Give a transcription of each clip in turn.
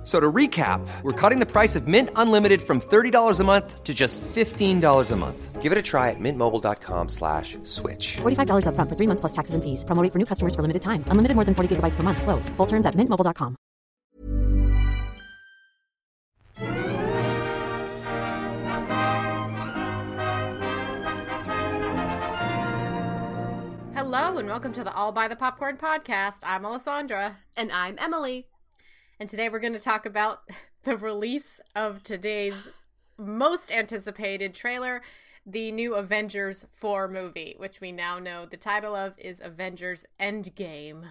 F- So to recap, we're cutting the price of Mint Unlimited from $30 a month to just $15 a month. Give it a try at mintmobile.com slash switch. $45 upfront for three months plus taxes and fees. Promo rate for new customers for limited time. Unlimited more than 40 gigabytes per month. Slows. Full terms at mintmobile.com. Hello and welcome to the All by the Popcorn podcast. I'm Alessandra, And I'm Emily. And today we're going to talk about the release of today's most anticipated trailer, the new Avengers 4 movie, which we now know the title of is Avengers Endgame.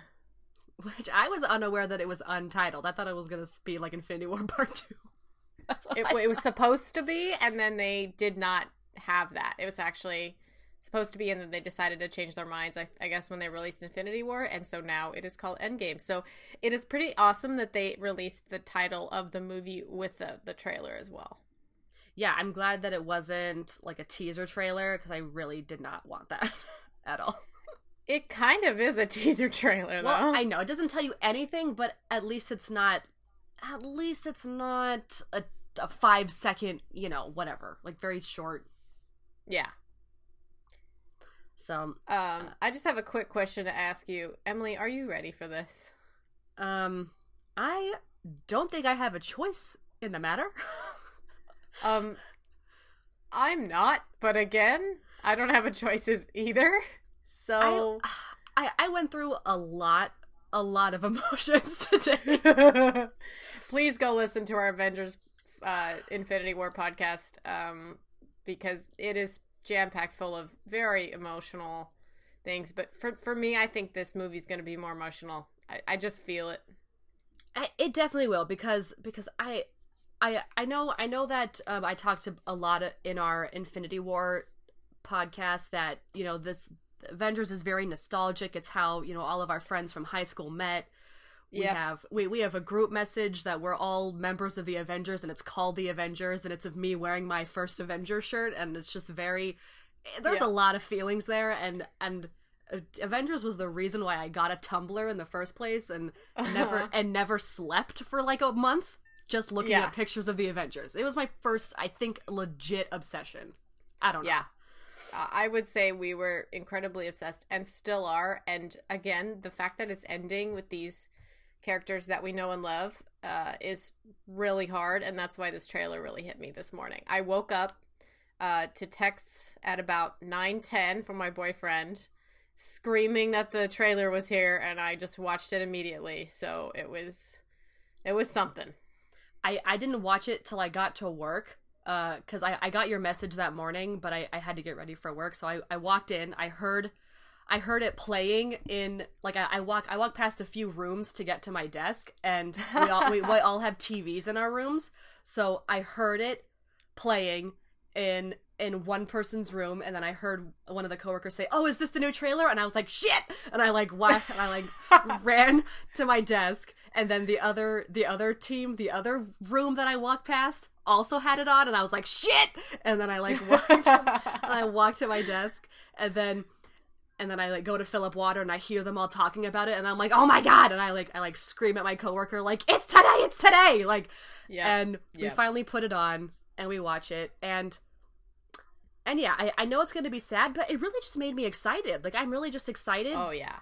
Which I was unaware that it was untitled. I thought it was going to be like Infinity War Part 2. It, it was supposed to be, and then they did not have that. It was actually supposed to be, and then they decided to change their minds, I, I guess, when they released Infinity War, and so now it is called Endgame. So it is pretty awesome that they released the title of the movie with the, the trailer as well. Yeah, I'm glad that it wasn't like a teaser trailer because I really did not want that at all. It kind of is a teaser trailer, though. Well, I know it doesn't tell you anything, but at least it's not. At least it's not a, a five second, you know, whatever, like very short. yeah. So, Um, I just have a quick question to ask you, Emily. Are you ready for this? um, I don't think I have a choice in the matter. Um, I'm not, but again, I don't have a choices either. So I, I I went through a lot, a lot of emotions today. please go listen to our Avengers uh, Infinity War podcast um, because it is jam packed full of very emotional things. But for for me, I think this movie's going to be more emotional. I, I just feel it. I, it definitely will because because I I I know I know that um, I talked to a lot of, in our Infinity War podcast that you know this Avengers is very nostalgic. It's how you know all of our friends from high school met. We Yep. have we we have a group message that we're all members of the Avengers and it's called the Avengers and it's of me wearing my first Avenger shirt and it's just very there's Yeah. a lot of feelings there and and uh, Avengers was the reason why I got a Tumblr in the first place and never and never slept for like a month just looking Yeah. at pictures of the Avengers. It was my first I think legit obsession. I don't know. Yeah. Uh, I would say we were incredibly obsessed and still are. And again, the fact that it's ending with these characters that we know and love uh, is really hard. And that's why this trailer really hit me this morning. I woke up uh, to texts at about 9 10 from my boyfriend screaming that the trailer was here. And I just watched it immediately. So it was. It was something. I, I didn't watch it till I got to work because I, I got your message that morning, but I, I had to get ready for work. So I, I walked in, I heard I heard it playing in like I, I walk I walk past a few rooms to get to my desk, and we all we, we all have TVs in our rooms. So I heard it playing in in one person's room, and then I heard one of the coworkers say, "Oh, is this the new trailer?" And I was like, "Shit!" And I like wa- and I like ran to my desk, and then the other the other team, the other room that I walked past also had it on, and I was like, "Shit!" And then I like walked and I walked to my desk, and then and then I like go to fill up water and I hear them all talking about it and I'm like, "Oh my god." And I like I like scream at my coworker like, "It's today, it's today." Like Yeah. and we Yep. finally put it on and we watch it and and yeah, I, I know it's gonna be sad, but it really just made me excited. Like I'm really just excited oh, yeah.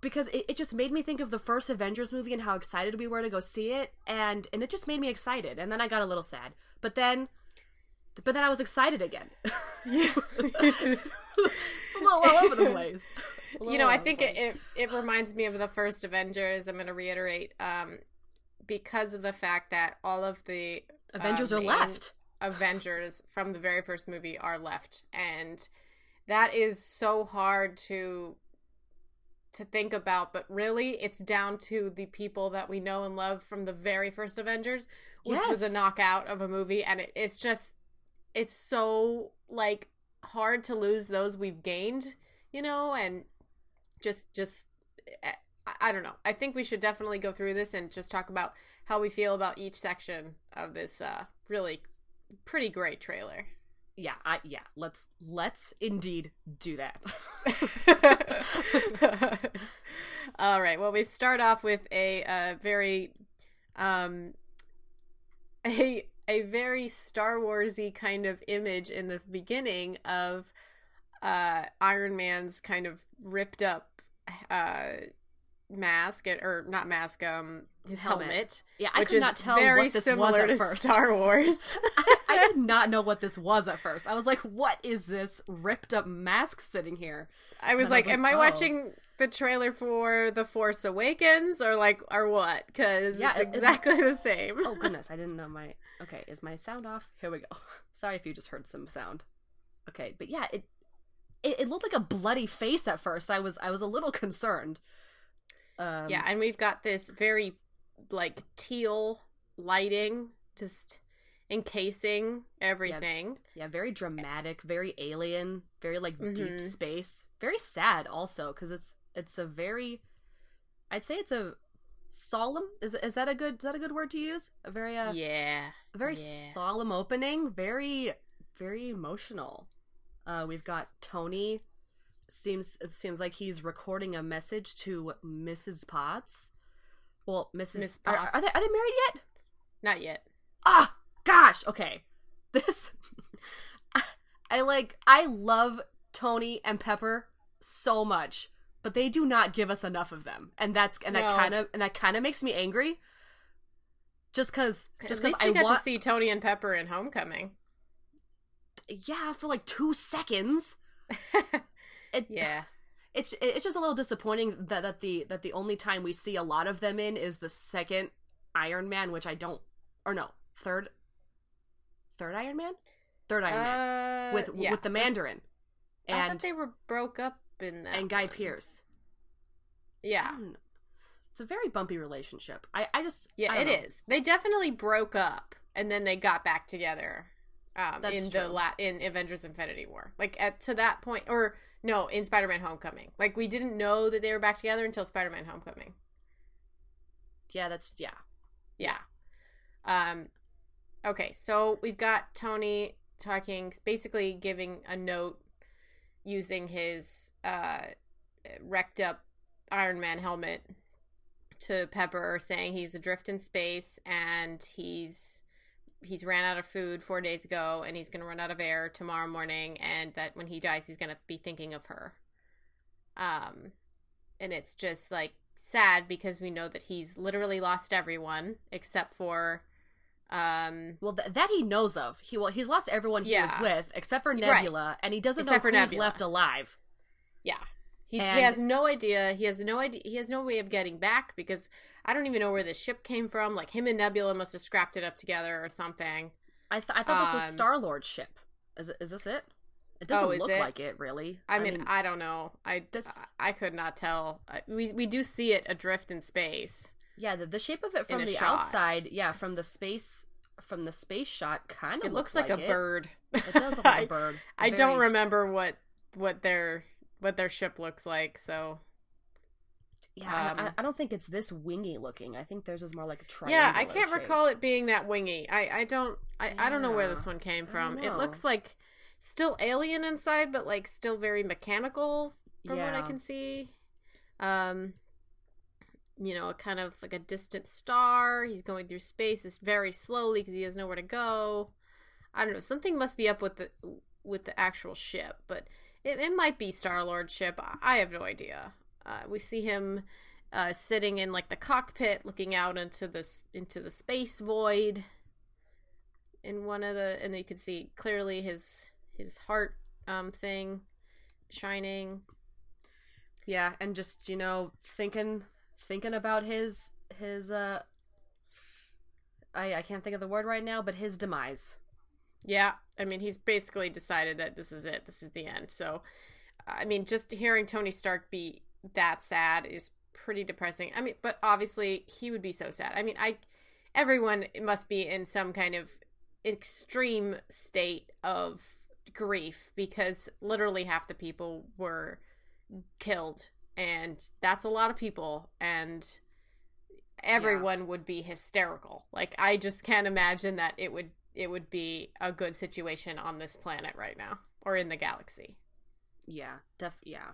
because it, it just made me think of the first Avengers movie and how excited we were to go see it, and and it just made me excited. And then I got a little sad, but then, but then I was excited again. it's a little all over the place. You know i think it, it, it reminds me of the first avengers. I'm going to reiterate um because of the fact that all of the Avengers uh, are left. avengers from the very first movie are left. And that is so hard to to think about but really it's down to the people that we know and love from the very first avengers which was a knockout of a movie. And it, it's just it's so like hard to lose those we've gained you know and just just eh, I, I don't know. I think we should definitely go through this and just talk about how we feel about each section of this uh, really pretty great trailer. Yeah, I yeah, let's let's indeed do that. All right. Well, we start off with a uh, very um a a very Star Warsy kind of image in the beginning of uh Iron Man's kind of ripped up uh mask or not mask um his helmet, Helmet. Yeah, I could not tell very what this was similar at to first. Star Wars. I, I did not know what this was at first. I was like, "What is this ripped up mask sitting here?" I was And I like, was like, am I oh. watching the trailer for The Force Awakens or like or what? Because Yeah, it's it- it- exactly the same. Oh goodness, I didn't know my. Okay, is my sound off? Here we go. Sorry if you just heard some sound. Okay, but yeah, it it, it looked like a bloody face at first. I was I was a little concerned. Um, yeah, and we've got this very like teal lighting just encasing everything. yeah, very dramatic, very alien, very like deep Mhm. space, very sad also because it's it's a very, I'd say it's a solemn. Is is that a good is that a good word to use? A very uh, yeah. a very Yeah. solemn opening very very emotional uh we've got tony seems it seems like he's recording a message to mrs potts well mrs Miss are, are they, are they married yet Not yet. ah gosh okay this I, I like i love tony and pepper so much but they do not give us enough of them and that's and that kind of and that kind of makes me angry just because just because i got want to see Tony and Pepper in Homecoming. yeah for like two seconds it, yeah. it's it's just a little disappointing that, that the that the only time we see a lot of them in is the second iron man which i don't or no third third iron man third iron man Uh, with yeah. with the mandarin I and thought they were broke up in that. and guy one. Pearce Yeah. Know. it's a very bumpy relationship i i just Yeah, I it don't is. They definitely broke up and then they got back together um, That's in the true. la- in Avengers Infinity War. Like at to that point or no, in Spider-Man Homecoming. Like we didn't know that they were back together until Spider-Man Homecoming. yeah that's yeah Yeah. Um okay, so we've got Tony talking basically giving a note using his uh wrecked up Iron Man helmet to Pepper saying he's adrift in space and he's he's ran out of food 4 days ago and he's going to run out of air tomorrow morning and that when he dies he's going to be thinking of her. Um and it's just like sad because we know that he's literally lost everyone except for um well th- that he knows of he well he's lost everyone he Yeah. was with except for Right. nebula and he doesn't Except know who's Nebula. left alive yeah he, he has no idea he has no idea he has no way of getting back because i don't even know where this ship came from like him and nebula must have scrapped it up together or something I, th- I thought this was Um, Star Lord's ship. Is it? Is this it? It Oh, doesn't is look it? like it, really. i, mean, i don't know i This- i could not tell we we do see it adrift in space yeah, the, the shape of it from the shot. outside, yeah, from the space, from the space shot, kind of it looks like, a it. bird It does look like a bird. i don't remember what what their what their ship looks like so Yeah, I- I, um, I don't think it's this wingy looking. I think theirs is more like a triangle. Yeah, I can't recall it being that wingy. I I don't I, I don't know where this one came from. It looks like still alien inside, but like still very mechanical from what I can see. Um you know, a kind of like a distant star. He's going through space this very slowly because he has nowhere to go. I don't know. Something must be up with the with the actual ship, but it, it might be Star Lord's ship. I- I have no idea. Uh, we see him uh, sitting in like the cockpit, looking out into this into the space void. In one of the, and you can see clearly his his heart um thing shining. Yeah, and just you know thinking thinking about his his uh, I I can't think of the word right now, but his demise. Yeah, I mean he's basically decided that this is it. This is the end. So, I mean, just hearing Tony Stark be that sad is pretty depressing. I mean, but obviously he would be so sad. I mean, I everyone must be in some kind of extreme state of grief because literally half the people were killed and that's a lot of people and everyone would be hysterical. Like I just can't imagine that it would it would be a good situation on this planet right now or in the galaxy. Yeah, def yeah.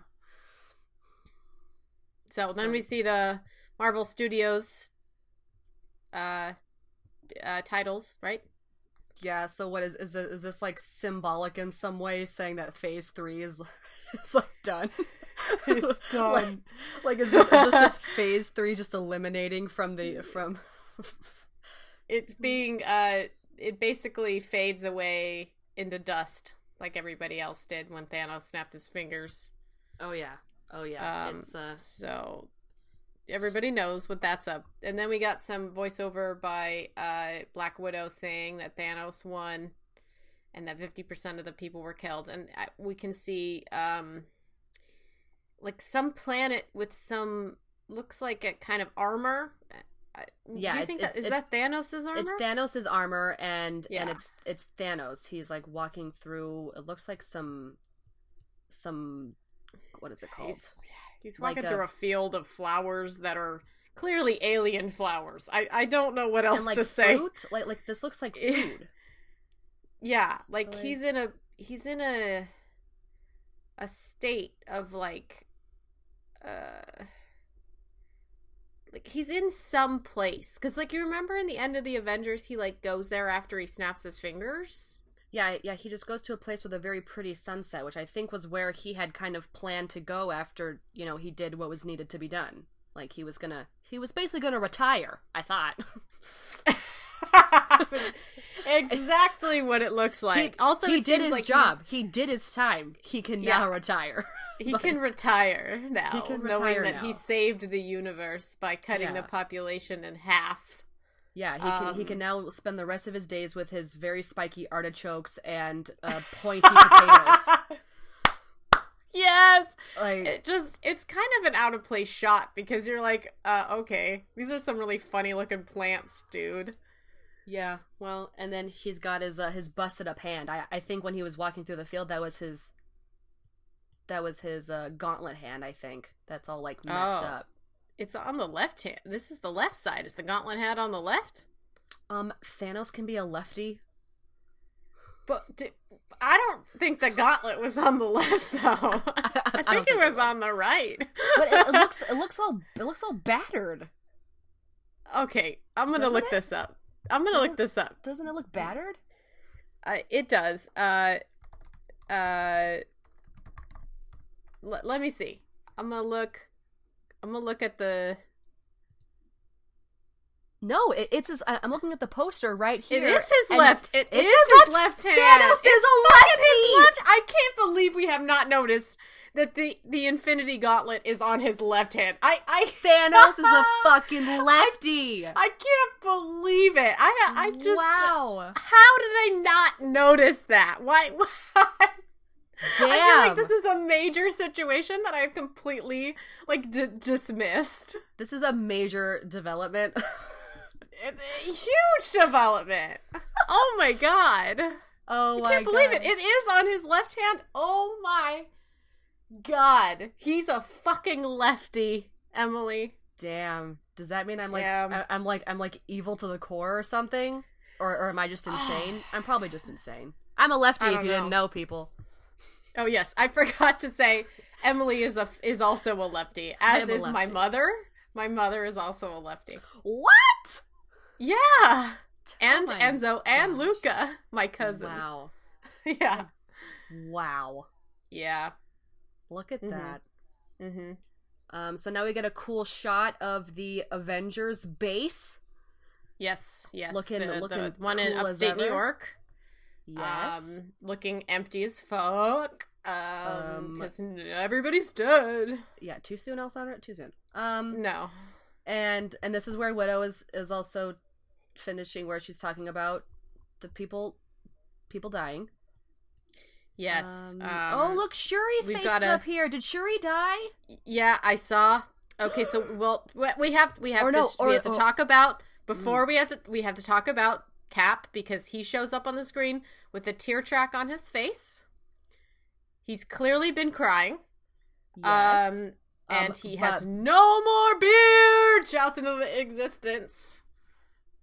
So then we see the Marvel Studios uh, uh titles, right? Yeah, so what is is it, is this like symbolic in some way saying that phase 3 is it's like done? It's done. like, like is, this, is this just phase 3 just eliminating from the from It's being uh it basically fades away into dust like everybody else did when Thanos snapped his fingers. Oh yeah. Oh yeah. Um, it's uh so everybody knows what that's up. And then we got some voiceover by uh, Black Widow saying that Thanos won and that 50% of the people were killed. And I, we can see um, like some planet with some looks like a kind of armor. Yeah, Do you think that is that Thanos' armor? It's Thanos' armor and Yeah. and it's it's Thanos. He's like walking through it looks like some some what is it called? He's he's Like walking a- through a field of flowers that are clearly alien flowers. I I don't know what else and like to say. Like like this looks like food. Yeah, like So, he's in a he's in a a state of like uh like he's in some place cuz like you remember in the end of the Avengers he like goes there after he snaps his fingers. Yeah, yeah, he just goes to a place with a very pretty sunset, which I think was where he had kind of planned to go after, you know, he did what was needed to be done. Like he was gonna he was basically gonna retire, I thought. Exactly what it looks like. he, also he did his like job. He did his time. He can Yeah. now retire. He can retire now, He can knowing retire that now. he saved the universe by cutting Yeah. the population in half. Yeah, he can he Um, can now spend the rest of his days with his very spiky artichokes and uh, pointy potatoes. yes, Like it just it's kind of an out of place shot because you're like, uh, okay, these are some really funny looking plants, dude. Yeah, well, and then he's got his uh, his busted up hand. I I think when he was walking through the field, that was his that was his uh, gauntlet hand. I think that's all like messed Oh. up. It's on the left hand. This is the left side. Is the gauntlet hat on the left? Um, Thanos can be a lefty. But I don't think the gauntlet was on the left though. I, I think, don't it think it was on the right. But it, it looks it looks all it looks all battered. okay, I'm gonna Doesn't look it? this up. I'm gonna look this up. Doesn't it look battered? Uh, it does. Uh, uh, l- let me see. I'm gonna look. I'm gonna look at the. No, it, it's his. I- I'm looking at the poster right here. It is his left. It it's is his left hand. Thanos is a lefty! left. I can't believe we have not noticed that the the Infinity Gauntlet is on his left hand. I I Thanos is a fucking lefty. I can't believe it. I I just wow. How did I not notice that? Why? why? Damn. I feel like this is a major situation that I've completely like d- dismissed. This is a major development. It's a huge development. Oh my god! oh I can't believe God. it. It is on his left hand. Oh my god! He's a fucking lefty, Emily. Damn. Does that mean I'm like Damn. I- I'm like I'm like evil to the core or something? Or or am I just insane? I'm probably just insane. I'm a lefty if you didn't know. know people. Oh yes, I forgot to say Emily is a is also a lefty, as a is my mother. My mother is also a lefty. What? Yeah. And Oh Enzo and. Luca, my cousins. Wow. Yeah. Wow. Yeah. Look at Mhm. that. Mm-hmm. Um so now we get a cool shot of the Avengers base. Yes. Yes. Looking- the, the looking one in cool as upstate New. York. Yes. Um, looking empty as fuck. Um, Um, because everybody's dead. yeah, too soon, Alessandra? Too soon. Um No. and and this is where Widow is is also finishing where she's talking about the people people dying. Yes. Um, Um, oh look, Shuri's face gotta- up here. Did Shuri die? Yeah, I saw. Okay, so well, we- we have we have Or to no, or- we have to or- talk about before we have to we have to talk about Cap because he shows up on the screen with a tear track on his face. He's clearly been crying. Yes. Um, Um, and he has no more beard. Shouts into the existence.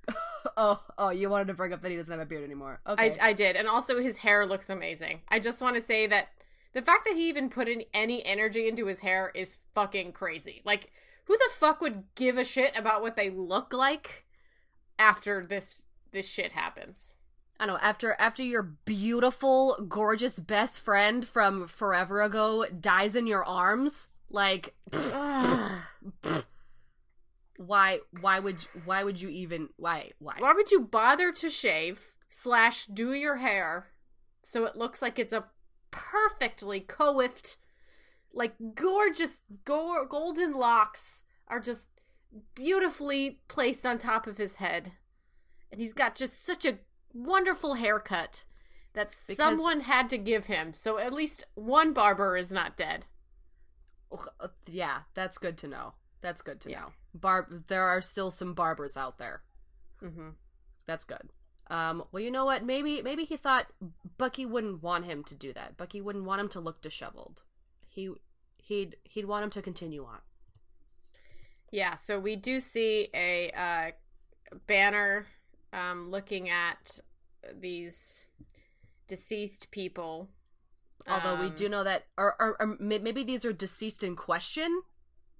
Oh, oh, you wanted to bring up that he doesn't have a beard anymore. Okay. I, I did, and also his hair looks amazing. I just want to say that the fact that he even put in any energy into his hair is fucking crazy. Like, who the fuck would give a shit about what they look like after this this shit happens? I know after after your beautiful, gorgeous best friend from forever ago dies in your arms, like why why would why would you even why why? Why would you bother to shave slash do your hair so it looks like it's a perfectly coiffed, like gorgeous go- golden locks are just beautifully placed on top of his head, and he's got just such a wonderful haircut that someone had to give him. So at least one barber is not dead. Uh, Yeah, that's good to know. That's good to Yeah. know. Barb, there are still some barbers out there. Mm-hmm. That's good. Um, well, you know what? Maybe maybe he thought Bucky wouldn't want him to do that. Bucky wouldn't want him to look disheveled. He he'd he'd want him to continue on. Yeah, so we do see a uh, banner um, looking at these deceased people. Although we Um, do know that, or, or, or maybe these are deceased in question,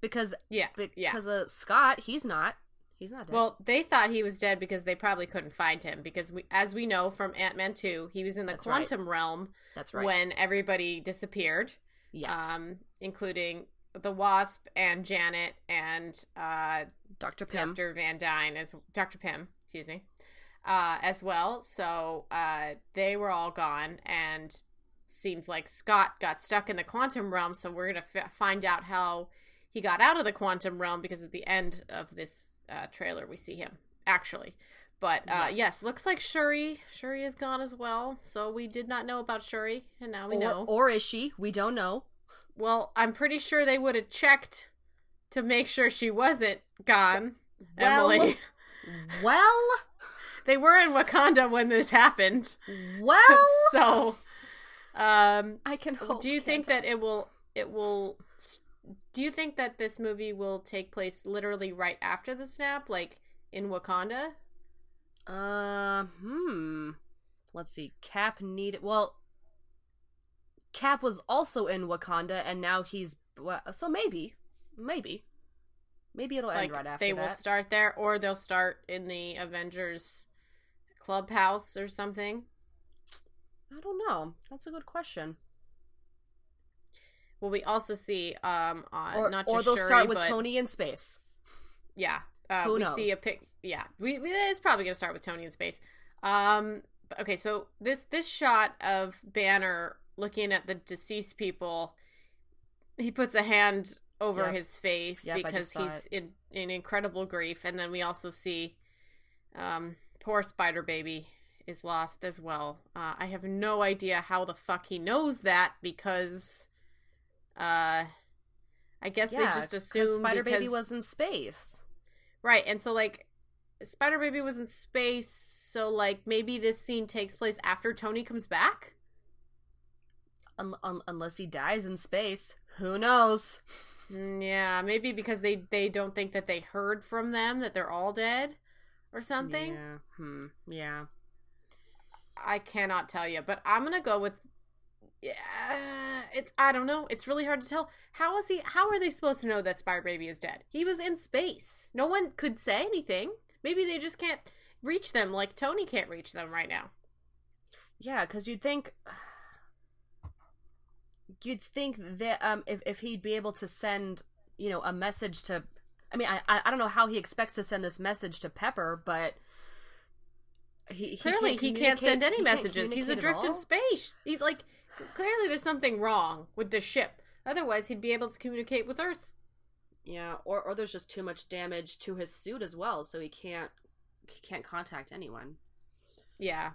because Yeah, yeah. because of Scott, he's not. He's not dead. Well, they thought he was dead because they probably couldn't find him because we, as we know from Ant Man two, he was in the That's right. quantum realm that's right. when everybody disappeared, yes, um, including the Wasp and Janet and uh, Doctor Pym. Dr. Van Dyne as Dr. Pym, excuse me, uh, as well. So uh, they were all gone, and seems like Scott got stuck in the quantum realm. So we're gonna f- find out how he got out of the quantum realm because at the end of this uh, trailer we see him actually. But uh, yes. Yes. looks like Shuri. Shuri is gone as well. So we did not know about Shuri, and now we or, know. or is she? We don't know. well, I'm pretty sure they would have checked to make sure she wasn't gone. Well, Emily. Well, They were in Wakanda when this happened. well. so, um, I can hope. do you think that it will it will do you think that this movie will take place literally right after the snap like in Wakanda? Uh, hmm. Let's see. Cap needed. Well, Cap was also in Wakanda, and now he's. Well, so maybe, maybe, maybe it'll Like end right after they that. will start there or they'll start in the Avengers clubhouse or something. I don't know. That's a good question. Well, we also see um uh, Or, not or they'll Shuri, start with but- Tony in space. Yeah. Uh, Who we knows? see a pic. Yeah, we, we it's probably gonna start with Tony in space. Um. but- Okay, so this this shot of Banner looking at the deceased people, he puts a hand over Yep. his face Yep, because he's in in incredible grief, and then we also see, um, poor Spider Baby is lost as well. Uh, I have no idea how the fuck he knows that because, uh. I guess they just assume Spider Baby was in space. Right, and so like Spider Baby was in space, so like maybe this scene takes place after Tony comes back. Un- un- unless he dies in space, who knows? Mm, Yeah, maybe because they they don't think that they heard from them that they're all dead or something. Yeah. Hmm. Yeah. I cannot tell you, but I'm gonna go with. Yeah, it's I don't know. It's really hard to tell. How is he? How are they supposed to know that Spider Baby is dead? He was in space. No one could say anything. Maybe they just can't reach them, like Tony can't reach them right now. Yeah, because you'd think you'd think that um if if he'd be able to send you know a message to I mean I I don't know how he expects to send this message to Pepper, but he, he clearly he can't send any he messages. He's adrift in space. He's like clearly there's something wrong with the ship. Otherwise, he'd be able to communicate with Earth. Yeah, or or there's just too much damage to his suit as well, so he can't he can't contact anyone. Yeah,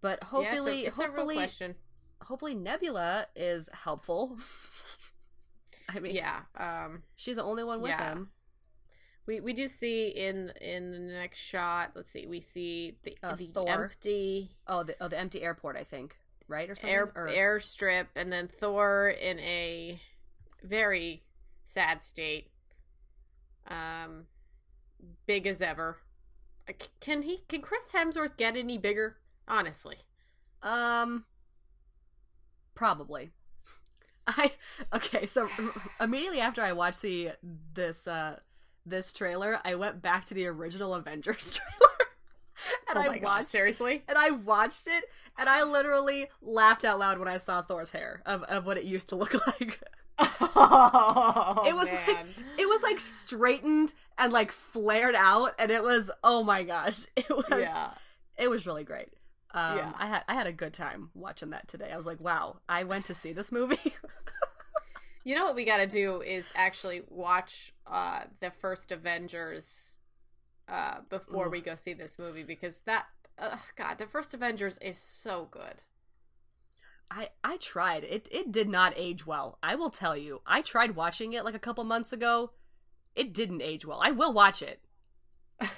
But yeah, hopefully, it's a, it's a real hopefully, question. hopefully Nebula is helpful. I mean, Yeah, um, she's the only one with Yeah. him. We we do see in in the next shot. Let's see, we see the Uh, the Thor. empty Oh, the oh the empty airport, I think, right or something. air or, airstrip, and then Thor in a very sad state. Um, big as ever. Uh, Can he? Can Chris Hemsworth get any bigger? Honestly, Um, probably. I okay. So immediately after I watched the this uh this trailer, I went back to the original Avengers trailer, and oh I my god, watched seriously. and I watched it, and I literally laughed out loud when I saw Thor's hair of of what it used to look like. Oh, it was like it was like straightened and like flared out, and it was oh my gosh, it was yeah. it was really great. Um, Yeah. I had I had a good time watching that today. I was like, wow, I went to see this movie. You know what we got to do is actually watch uh the first Avengers uh before Ooh. we go see this movie because that uh, god, the first Avengers is so good. I I tried. It it did not age well. I will tell you. I tried watching it like a couple months ago. It didn't age well. I will watch it.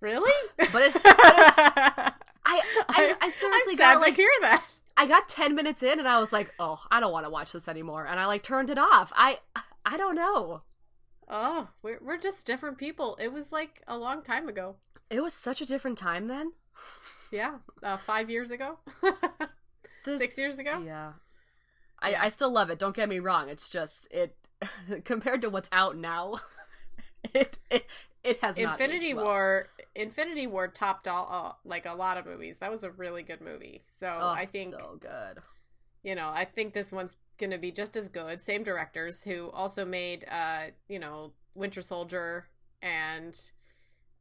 Really? But it- I I, I seriously I'm got like hear that. I got 10 minutes in and I was like, "Oh, I don't want to watch this anymore." And I like turned it off. I I don't know. Oh, we're we're just different people. It was like a long time ago. It was such a different time then. Yeah, uh, five years ago, This, six years ago. Yeah. I I still love it. Don't get me wrong. It's just it compared to what's out now. It it it has Infinity well. War. Infinity War topped all like a lot of movies. That was a really good movie. So Oh, I think so good. you know I think this one's gonna be just as good. Same directors who also made uh you know Winter Soldier and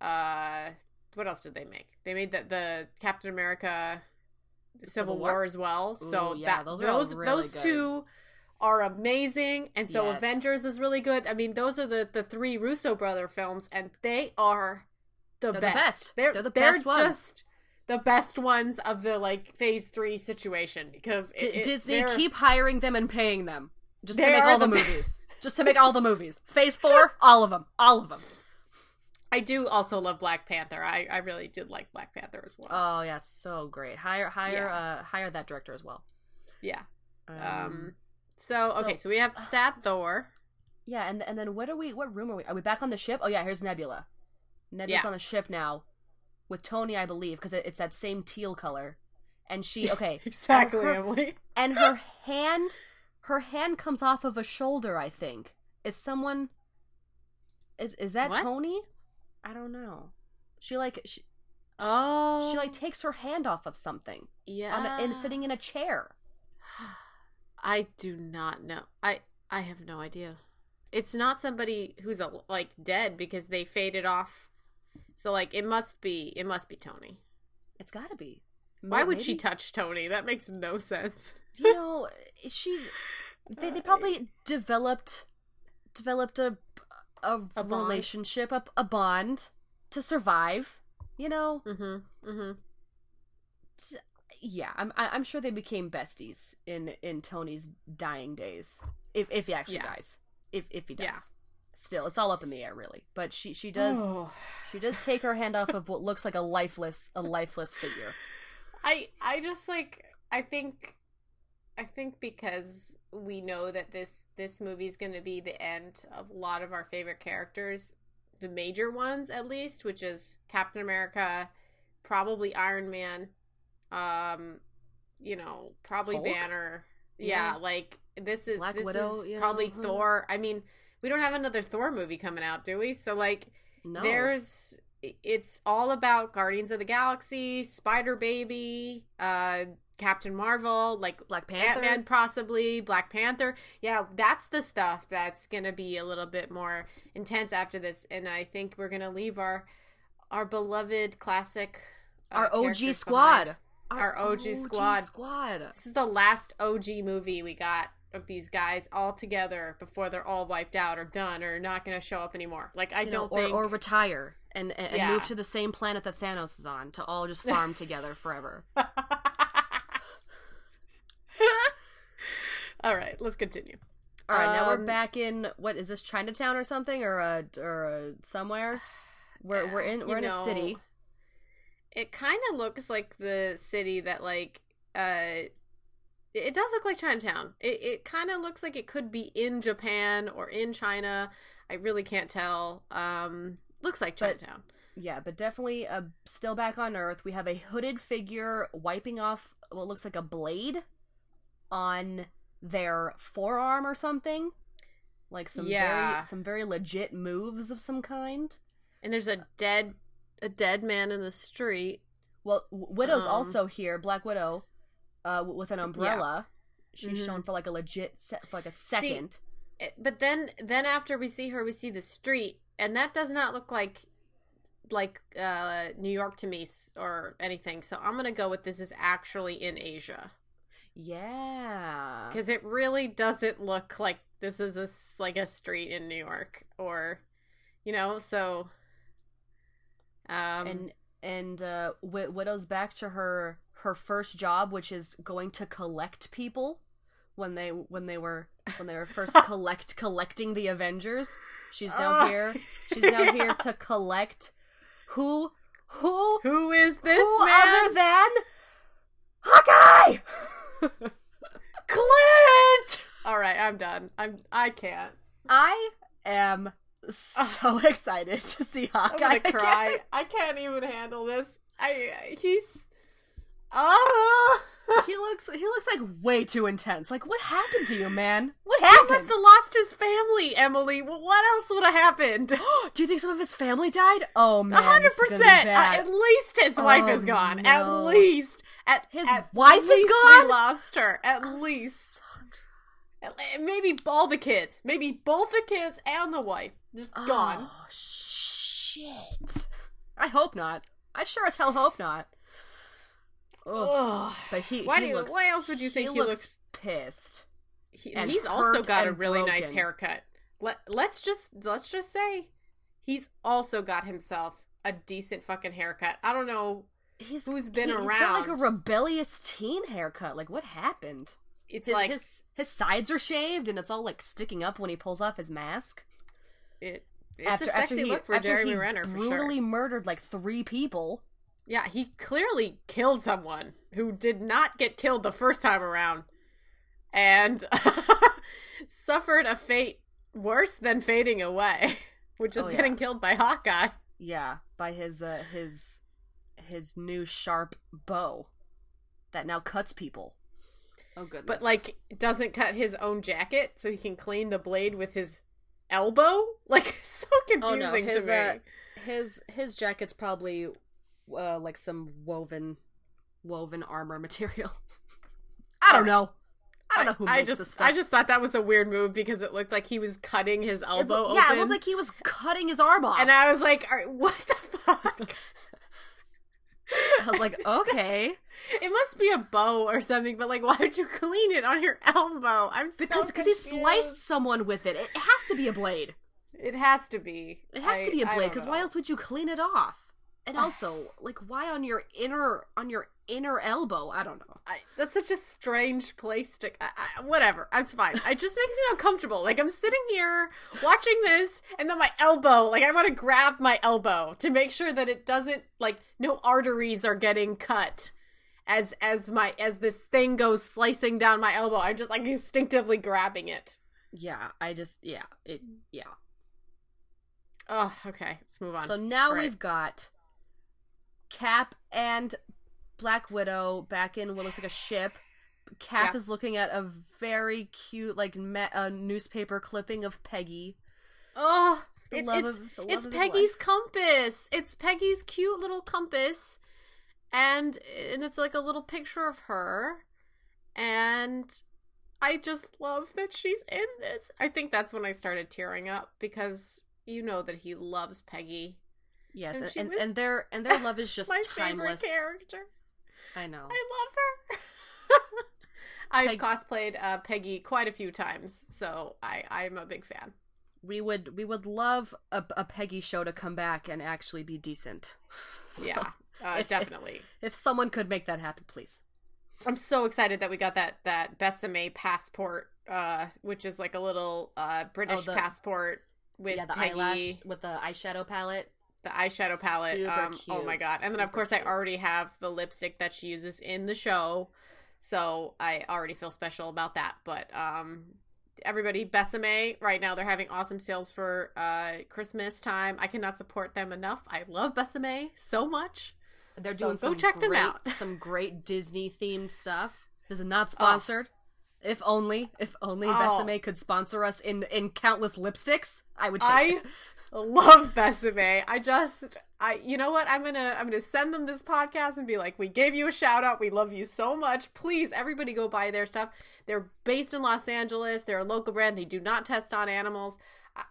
uh what else did they make? They made the the Captain America Civil, Civil War? War? as well. so yeah, that those those are all those, really good. Are amazing and so Yes. Avengers is really good. I mean those are the the three Russo brother films and they are the They're the best. best. They're, They're the they're best ones. just the best ones of the like phase 3 situation because D- it, it- Disney keep hiring them and paying them just to make all the, the movies. just to make all the movies. Phase four, all of them, all of them. I do also love Black Panther. I I really did like Black Panther as well. Oh yeah, so great. Hire hire Yeah. uh hire that director as well. yeah. Um, Um so okay, so- so we have Sad Thor. yeah, and and then what are we? What room are we? Are we back on the ship? Oh yeah, here's Nebula. Nebula's Yeah. on the ship now with Tony, I believe, because it, it's that same teal color. And she okay Exactly, and her, Emily. and her hand, her hand comes off of a shoulder. I think is someone. Is is that What? Tony? I don't know. She like she, Oh. she like oh. takes her hand off of something yeah. on a, and sitting in a chair. I do not know. I I have no idea. It's not somebody who's a, like dead because they faded off. So like it must be it must be Tony. It's got to be. Why would she touch Tony? That makes no sense. you know she they, they probably developed developed a a, A relationship a, a bond to survive you know Mhm. Mhm. Yeah i'm I- i'm sure they became besties in in tony's dying days if if he actually Yeah. dies if if he dies Yeah. still it's all up in the air really but she she does Oh. she does take her hand off of what looks like a lifeless a lifeless figure I I just like I think I think because we know that this this movie's going to be the end of a lot of our favorite characters, the major ones at least, which is Captain America, probably Iron Man, um you know, probably Hulk? Banner. Yeah. Yeah, like this is Black this Widow, is you know, probably? Thor. I mean, we don't have another Thor movie coming out, do we? So like no there's it's all about Guardians of the Galaxy, Spider Baby, uh Captain Marvel, like Black Panther. Ant-Man possibly, Black Panther. Yeah, that's the stuff that's going to be a little bit more intense after this and I think we're going to leave our our beloved classic uh, our OG squad. behind. Our OG squad. squad. This is the last OG movie we got of these guys all together before they're all wiped out or done or not going to show up anymore. Like I You don't or, think or retire and, and, and Yeah. move to the same planet that Thanos is on to all just farm together forever. All right, let's continue. All right, now we're Um, back in what is this Chinatown or something or a or a, somewhere? We're we're in we're in a city. It kind of looks like the city that like uh It does look like Chinatown. It it kind of looks like it could be in Japan or in China. I really can't tell. Um, looks like But- Chinatown. Yeah, but definitely uh, still back on Earth. We have a hooded figure wiping off what looks like a blade on their forearm or something. Like some Yeah. very some very legit moves of some kind. And there's a dead a dead man in the street. Well, Widow's Um, also here, Black Widow, uh, with an umbrella. She's Mhm. shown for like a legit se- for like a second. It- But then then after we see her, we see the street, and that does not look like like uh New York to me or anything. So I'm gonna go with this is actually in Asia yeah. because it really doesn't look like this is a like a street in New York or you know. So um and and uh, Wi- Widow's back to her her first job, which is going to collect people when they when they were when they were first collect collecting the Avengers. She's down Oh. here. She's down Yeah. here to collect who who who is this who man? other than Hawkeye. Clint. All right, I'm done. I'm I can't. I am so excited to see I'm Hawkeye. gonna again. cry. I can't even handle this. I he's ah. He looks he looks like way too intense. Like what happened to you, man? What happened? He must have lost his family, Emily. What else would have happened? Do you think some of his family died? Oh A man, hundred this is gonna be percent. Uh. At least his wife Oh, is gone. no. At least. At His at wife is gone? We lost her. At Oh, least. Le- Maybe all the kids. Maybe both the kids and the wife just oh, gone. Oh shit! I hope not. I sure as hell hope not. Ugh. But he, why, he do looks, why else would you think he, looks? looks pissed? he- and he's also got a really nice haircut. Let Let's just let's just say, he's also got himself a decent fucking haircut. I don't know. He's Who's been he, He's got like a rebellious teen haircut. Like what happened? It's His, like his his sides are shaved and it's all like sticking up when he pulls off his mask. it. It's a sexy look for after Jeremy he Renner for brutally sure. murdered like three people. Yeah, he clearly killed someone who did not get killed the first time around, and suffered a fate worse than fading away, which is Oh, yeah. getting killed by Hawkeye. Yeah, by his uh his his new sharp bow that now cuts people. Oh goodness. But like, doesn't cut his own jacket so he can clean the blade with his elbow. Like, so oh confusing no, to me. uh, his his jacket's probably uh like some woven woven armor material. I don't know. I don't know who I makes just, this stuff. I just thought that was a weird move because it looked like he was cutting his It elbow looked- open. Yeah, it looked like he was cutting his arm off. and I was like, Are, "What the fuck?" I was like, okay, It must be a bow or something, but like, why would you clean it on your elbow? I'm so because because he sliced someone with it. It has to be a blade. It has to be. It has I- to be a blade because why else would you clean it off? And also, like, why on your inner on your inner elbow? I don't know. I, that's such a strange place to. I, I, whatever, it's fine. It just makes me uncomfortable. Like I'm sitting here watching this, and then my elbow. Like I want to grab my elbow to make sure that it doesn't. Like no arteries are getting cut. As as my as this thing goes slicing down my elbow, I'm just like instinctively grabbing it. Yeah, I just yeah it yeah. Oh, okay. Let's move on. So now right. we've got Cap and Black Widow back in what looks like a ship. Cap Yeah. is looking at a very cute like me- a newspaper clipping of Peggy. Oh, it- it's of- it's Peggy's compass. It's Peggy's cute little compass, and and it's like a little picture of her, and I just love that she's in this. I think that's when I started tearing up because you know that he loves Peggy, Yes, And and and their and their love is just my timeless. favorite character. I know. I love her. I've Peg- cosplayed uh, Peggy quite a few times, so I I'm a big fan. we would we would love a, a Peggy show to come back and actually be decent. So, Yeah, uh, if- definitely. If someone could make that happen, please. I'm so excited that we got that that Besame passport, uh, which is like a little uh British the- passport with yeah, the Peggy, eyelash with the eyeshadow palette. The eyeshadow palette. Um, oh my god! And then of course I already have the lipstick that she uses in the show, So I already feel special about that. But um, everybody, Besame, right now they're having awesome sales for uh, Christmas time. I cannot support them enough. I love Besame so much. They're So doing go some check them great, out. some great Disney themed stuff. This is not sponsored. If only, if only Oh. Besame could sponsor us in in countless lipsticks, I would take I. love Besame. I just I you know what? I'm gonna I'm gonna send them this podcast and be like, we gave you a shout out. We love you so much. Please, everybody go buy their stuff. They're based in Los Angeles. They're a local brand. They do not test on animals.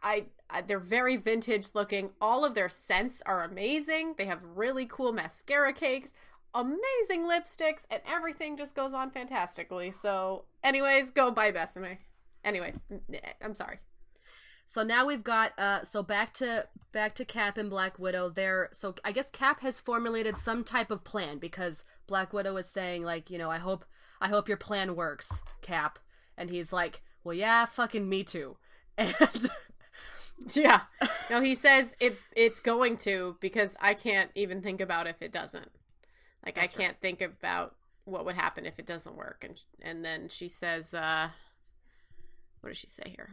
I, I they're very vintage looking. All of their scents are amazing. They have really cool mascara cakes, amazing lipsticks, and everything just goes on fantastically. So, anyways, go buy Besame. Anyway, I'm sorry. So now we've got uh so back to back to Cap and Black Widow. There so I guess Cap has formulated some type of plan because Black Widow is saying like, you know, I hope I hope your plan works, Cap. And he's like, "Well, yeah, fucking me too." And Yeah. No, he says it it's going to because I can't even think about if it doesn't. Like I That's right. can't think about what would happen if it doesn't work and and then she says uh what does she say here?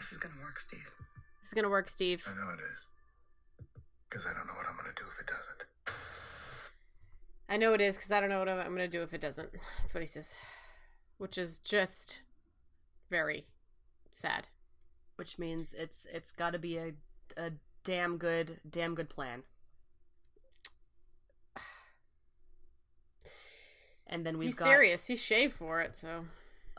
This is gonna work, Steve. This is going to work, Steve. I know it is. Because I don't know what I'm going to do if it doesn't. I know it is cuz I don't know what I'm, I'm going to do if it doesn't. That's what he says. Which is just very sad. which means it's it's got to be a a damn good damn good plan. And then we've He's got serious. He's shaved for it, so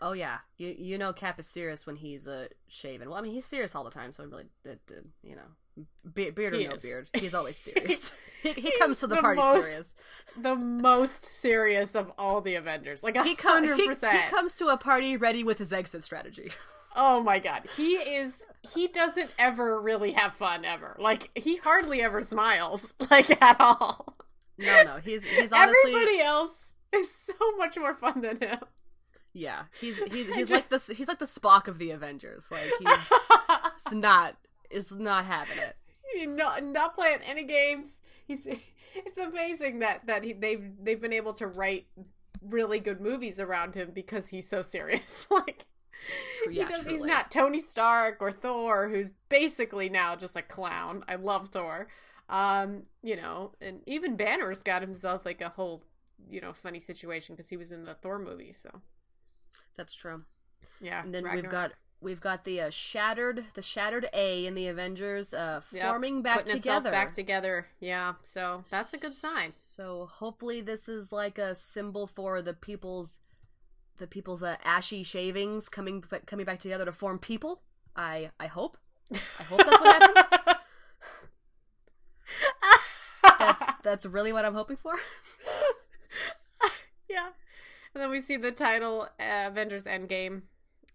Oh yeah, you you know Cap is serious when he's uh, shaven. Well, I mean he's serious all the time, so really, it, it, you know, be- beard or He no is. beard, he's always serious. he, he comes to the, the party most- serious. the most serious of all the Avengers. Like He, hundred he, percent. he comes to a party ready with his exit strategy. Oh my god. He is he doesn't ever really have fun ever. Like he hardly ever smiles like at all. No, no, he's he's honestly Everybody else is so much more fun than him. Yeah. He's he's he's just- like the he's like the Spock of the Avengers. Like he's it's not is not having it. He not not playing any games. He's it's amazing that that he, they've they've been able to write really good movies around him because he's so serious. like yeah, he does, he's not Tony Stark or Thor, who's basically now just a clown. I love Thor. Um, you know, and even Banner's got himself like a whole, you know, funny situation because he was in the Thor movie. So That's true. yeah, And then we've got we've got the uh, shattered the shattered A in the Avengers uh Yep, forming back putting together. back together. Yeah, so that's a good sign. So hopefully this is like a symbol for the people's the people's uh, ashy shavings coming coming back together to form people. I I hope. I hope that's what happens. That's that's really what I'm hoping for. And then we see the title uh, Avengers Endgame,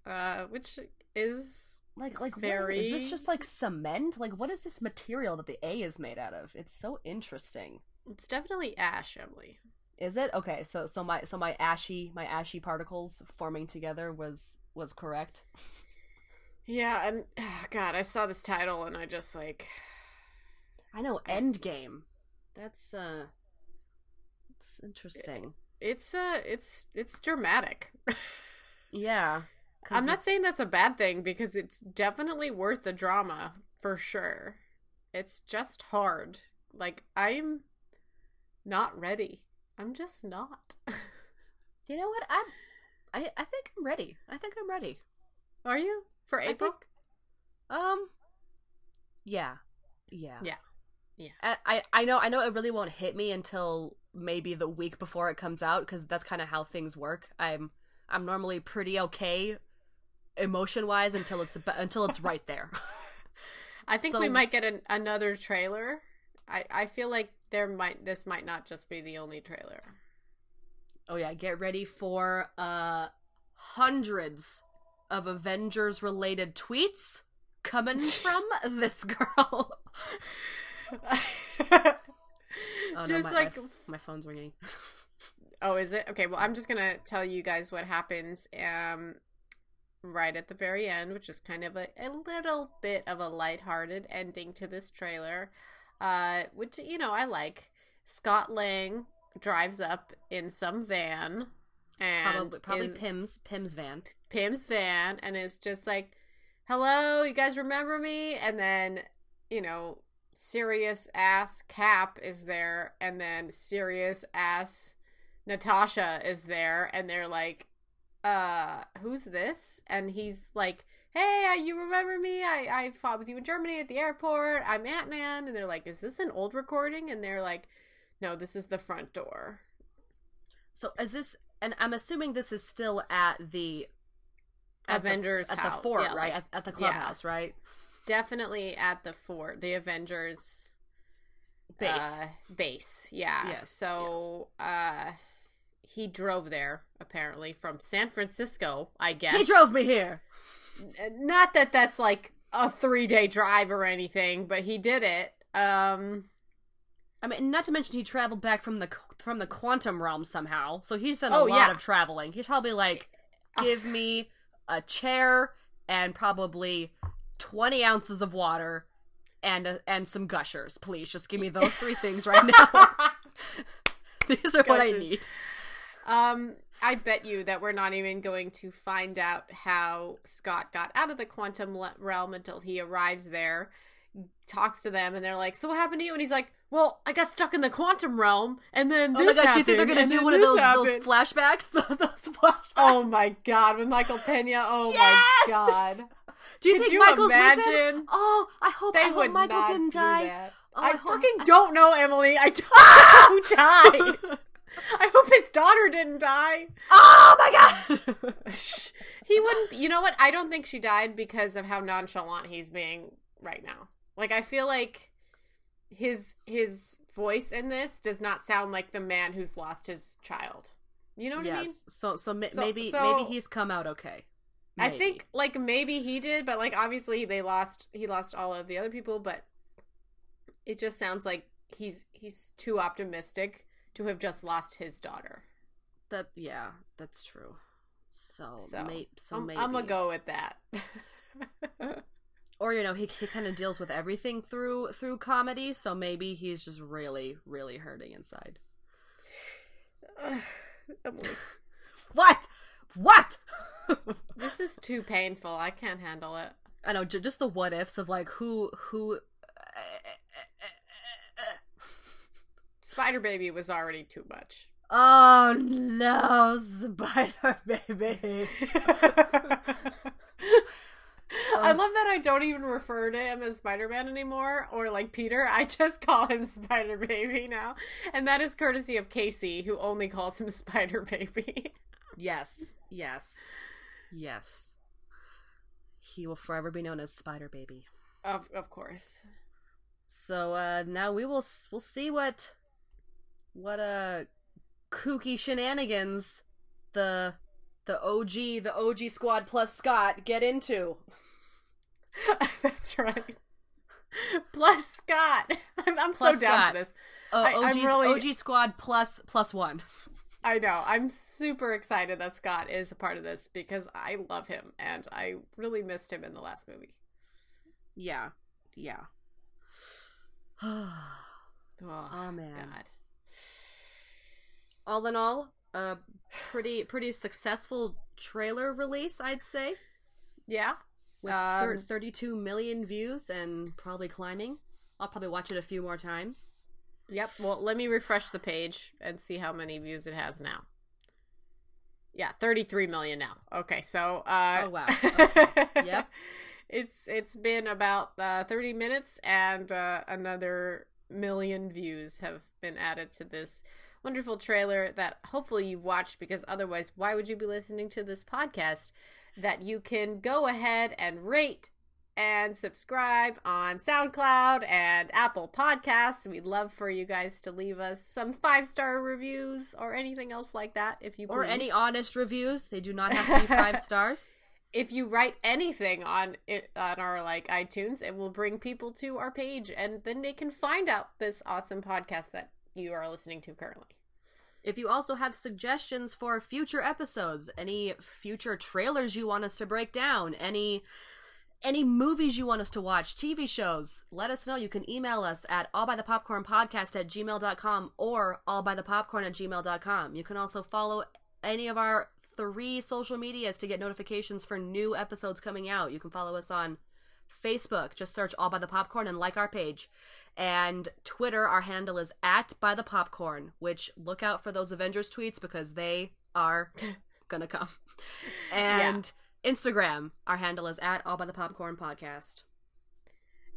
uh, which is Like like what- Very- is this just like cement? Like what is this material that the A is made out of? It's so interesting. it's definitely ash, Emily. Is it? Okay, so so my so my ashy my ashy particles forming together was was correct. Yeah, and oh, God, I saw this title and I just like I know Endgame. That's uh it's interesting. It's uh it's it's dramatic. yeah. I'm not saying that's a bad thing because it's definitely worth the drama for sure. It's just hard. Like I'm not ready. I'm just not. You know what? I'm I I think I'm ready. I think I'm ready. Are you for April? think um yeah. Yeah. Yeah. Yeah. I, I I know I know it really won't hit me until maybe the week before it comes out because that's kind of how things work. I'm I'm normally pretty okay emotion wise until it's until it's right there. I think we might get an, another trailer. I I feel like there might this might not just be the only trailer. oh yeah, get ready for uh hundreds of Avengers related tweets coming from this girl. Oh, no, just my, like my, my phone's ringing. Oh, is it? Okay, well, I'm just going to tell you guys what happens um right at the very end, which is kind of a, a little bit of a lighthearted ending to this trailer. Uh which you know, I like. Scott Lang drives up in some van and Probably probably is- Pym's Pym's van. Pym's van and is just like, "Hello, you guys remember me?" And then, you know, serious ass Cap is there, and then serious ass Natasha is there, and they're like, "Uh, who's this?" And he's like, "Hey, uh, you remember me? I I fought with you in Germany at the airport. I'm Ant Man." And they're like, "Is this an old recording?" And they're like, "No, this is the front door." So is this? And I'm assuming this is still at the at the- Avengers at the, fort, Yeah, right? like- at, at the yeah. clubhouse, right? Definitely at the fort, the Avengers Base. uh, base. Yeah. Yes, So uh he drove there apparently from San Francisco, I guess. he drove me here. Not that that's like a 3-day drive or anything, but he did it. Um I mean, not to mention he traveled back from the from the quantum realm somehow. So he's done a Oh, lot yeah. of traveling. He's probably like, give me a chair and probably twenty ounces of water and a, and some gushers, please. Just give me those three things right now. These are what I need. Um, I bet you that we're not even going to find out how Scott got out of the quantum realm until he arrives there, talks to them, and they're like, "So what happened to you?" And he's like, "Well, I got stuck in the quantum realm, and then Oh my this gosh, do you think they're gonna do one of those those flashbacks? those flashbacks. Oh my god, with Michael Pena. Oh Yes! my god. Do you could think you Michael's with imagine? him? Oh, I hope They I hope Michael didn't die. Oh, I, I hope- fucking don't know, Emily. I don't know who died. I hope his daughter didn't die. Oh my god! he wouldn't you know what i don't think she died because of how nonchalant he's being right now like i feel like his his voice in this does not sound like the man who's lost his child you know what yes. i mean So so, ma- So- maybe so- maybe he's come out okay. I think like maybe he did but like obviously they lost he lost all of the other people but it just sounds like he's he's too optimistic to have just lost his daughter that yeah, that's true. So, so, may- so I'm, maybe I'm gonna go with that or you know he he kind of deals with everything through through comedy, so maybe he's just really really hurting inside. What? What? This is too painful i can't handle it I know j- just the what ifs of like who who Spider Baby was already too much. Oh no, Spider Baby. I oh. love that I don't even refer to him as Spider Man anymore or like Peter. I just call him Spider Baby now. And that is courtesy of Casey, who only calls him Spider Baby. Yes, yes, yes. He will forever be known as Spider Baby. of of course. So uh now we will we'll see what what uh kooky shenanigans the the OG the OG squad plus Scott get into. That's right. Plus Scott. I'm, I'm so Plus down Scott. for this. Oh, I- I'm OG really- OG squad plus plus one. I know. I'm super excited that Scott is a part of this because I love him and I really missed him in the last movie. Yeah, yeah. Oh, Oh, man. God. all in all, a pretty pretty successful trailer release, I'd say, Yeah. with thir- Um, 32 million views and probably climbing. I'll probably watch it a few more times. Yep. Well, let me refresh the page and see how many views it has now. Yeah, 33 million now. Okay, so uh Oh, wow. Okay. Yep. It's it's been about uh 30 minutes and uh another million views have been added to this wonderful trailer that hopefully you've watched because otherwise why would you be listening to this podcast that you can go ahead and rate and subscribe on SoundCloud and Apple Podcasts. We'd love for you guys to leave us some five star reviews or anything else like that if you Or please. any honest reviews. They do not have to be five stars. if you write anything on it on our like iTunes, it will bring people to our page and then they can find out this awesome podcast that you are listening to currently. If you also have suggestions for future episodes, any future trailers you want us to break down, any any movies you want us to watch, TV shows, let us know. You can email us at allbythepopcornpodcast at gmail.com or allbythepopcorn at gmail.com. You can also follow any of our three social medias to get notifications for new episodes coming out. You can follow us on Facebook, just search All by the Popcorn and like our page. And Twitter, our handle is at by the popcorn, which look out for those Avengers tweets because they are gonna come. And Instagram, our handle is at All by the Popcorn Podcast.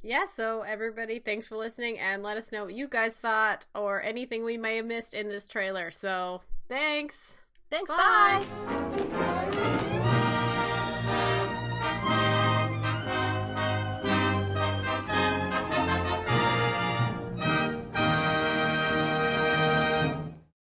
Yeah, so everybody, thanks for listening and let us know what you guys thought or anything we may have missed in this trailer. So, thanks. Thanks, Bye. bye.